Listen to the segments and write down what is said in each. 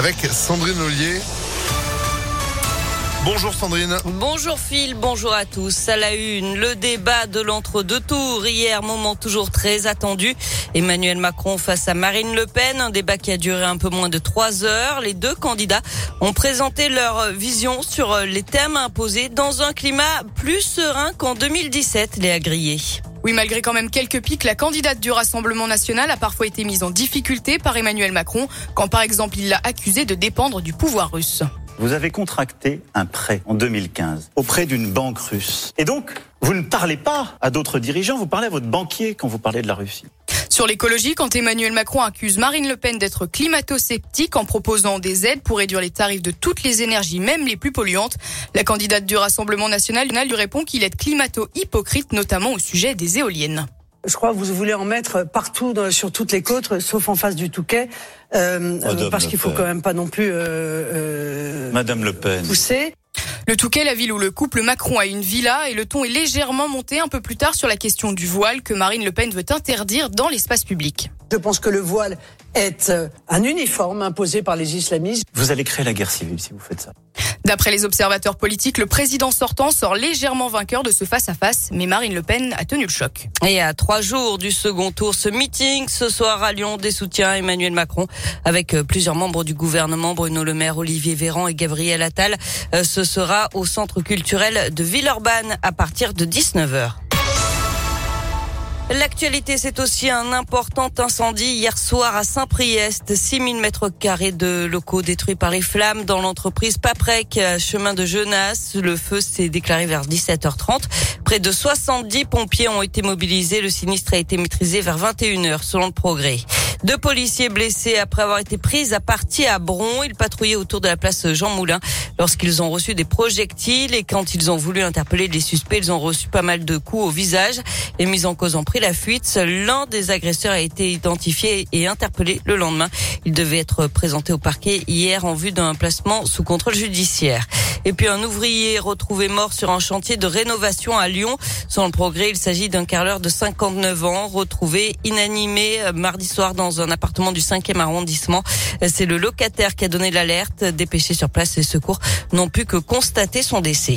Avec Sandrine Ollier. Bonjour Sandrine. Bonjour Phil, bonjour à tous. À la une, le débat de l'entre-deux tours. Hier, moment toujours très attendu. Emmanuel Macron face à Marine Le Pen. Un débat qui a duré un peu moins de trois heures. Les deux candidats ont présenté leur vision sur les thèmes imposés dans un climat plus serein qu'en 2017, les Grillé. Oui, malgré quand même quelques pics, la candidate du Rassemblement national a parfois été mise en difficulté par Emmanuel Macron, quand par exemple il l'a accusé de dépendre du pouvoir russe. Vous avez contracté un prêt en 2015 auprès d'une banque russe. Et donc, vous ne parlez pas à d'autres dirigeants, vous parlez à votre banquier quand vous parlez de la Russie. Sur l'écologie, quand Emmanuel Macron accuse Marine Le Pen d'être climato-sceptique en proposant des aides pour réduire les tarifs de toutes les énergies, même les plus polluantes, la candidate du Rassemblement national lui répond qu'il est climato-hypocrite, notamment au sujet des éoliennes. Je crois que vous voulez en mettre partout sur toutes les côtes, sauf en face du Touquet, euh, parce qu'il faut quand même pas non plus euh, euh, Madame Le Pen pousser. Le Touquet, la ville où le couple Macron a une villa, et le ton est légèrement monté un peu plus tard sur la question du voile que Marine Le Pen veut interdire dans l'espace public. Je pense que le voile est un uniforme imposé par les islamistes. Vous allez créer la guerre civile si vous faites ça. D'après les observateurs politiques, le président sortant sort légèrement vainqueur de ce face-à-face, mais Marine Le Pen a tenu le choc. Et à trois jours du second tour, ce meeting ce soir à Lyon des soutiens à Emmanuel Macron avec euh, plusieurs membres du gouvernement, Bruno Le Maire, Olivier Véran et Gabriel Attal. Euh, ce sera au centre culturel de Villeurbanne à partir de 19h. L'actualité, c'est aussi un important incendie hier soir à Saint-Priest. 6000 mètres carrés de locaux détruits par les flammes dans l'entreprise Paprec, chemin de Genasse. Le feu s'est déclaré vers 17h30. Près de 70 pompiers ont été mobilisés. Le sinistre a été maîtrisé vers 21h selon le progrès. Deux policiers blessés après avoir été pris à partie à Bron. Ils patrouillaient autour de la place Jean Moulin lorsqu'ils ont reçu des projectiles et quand ils ont voulu interpeller les suspects, ils ont reçu pas mal de coups au visage. Les mises en cause ont pris la fuite. L'un des agresseurs a été identifié et interpellé le lendemain. Il devait être présenté au parquet hier en vue d'un placement sous contrôle judiciaire. Et puis un ouvrier retrouvé mort sur un chantier de rénovation à Lyon. Sans le progrès, il s'agit d'un carreleur de 59 ans retrouvé inanimé mardi soir dans un appartement du 5e arrondissement. C'est le locataire qui a donné l'alerte. Dépêché sur place, les secours n'ont pu que constater son décès.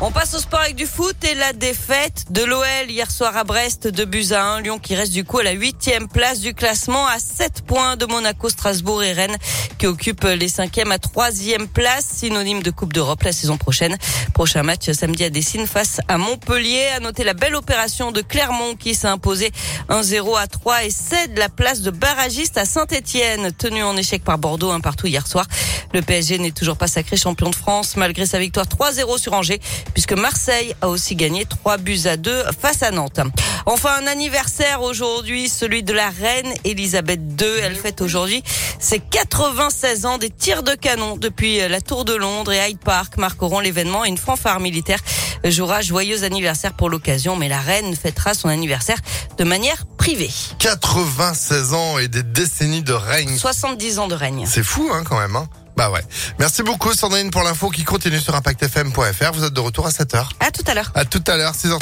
On passe au sport avec du foot et la défaite de l'OL hier soir à Brest de buts à 1. Lyon qui reste du coup à la huitième place du classement à 7 points de Monaco, Strasbourg et Rennes qui occupent les cinquièmes à troisième place, synonyme de Coupe d'Europe la saison prochaine. Prochain match samedi à Dessine face à Montpellier. À noter la belle opération de Clermont qui s'est imposé 1-0 à 3 et cède la place de barragiste à Saint-Etienne, tenu en échec par Bordeaux un partout hier soir. Le PSG n'est toujours pas sacré champion de France malgré sa victoire 3-0 sur Angers puisque Marseille a aussi gagné 3 buts à 2 face à Nantes. Enfin, un anniversaire aujourd'hui, celui de la reine Elisabeth II. Elle fête aujourd'hui ses 96 ans des tirs de canon depuis la Tour de Londres et Hyde Park marqueront l'événement et une fanfare militaire jouera joyeux anniversaire pour l'occasion, mais la reine fêtera son anniversaire de manière privée. 96 ans et des décennies de règne. 70 ans de règne. C'est fou, hein, quand même, hein. Bah ouais. Merci beaucoup Sandrine pour l'info qui continue sur impactfm.fr. Vous êtes de retour à 7h. À tout à l'heure. À tout à l'heure, 6h33.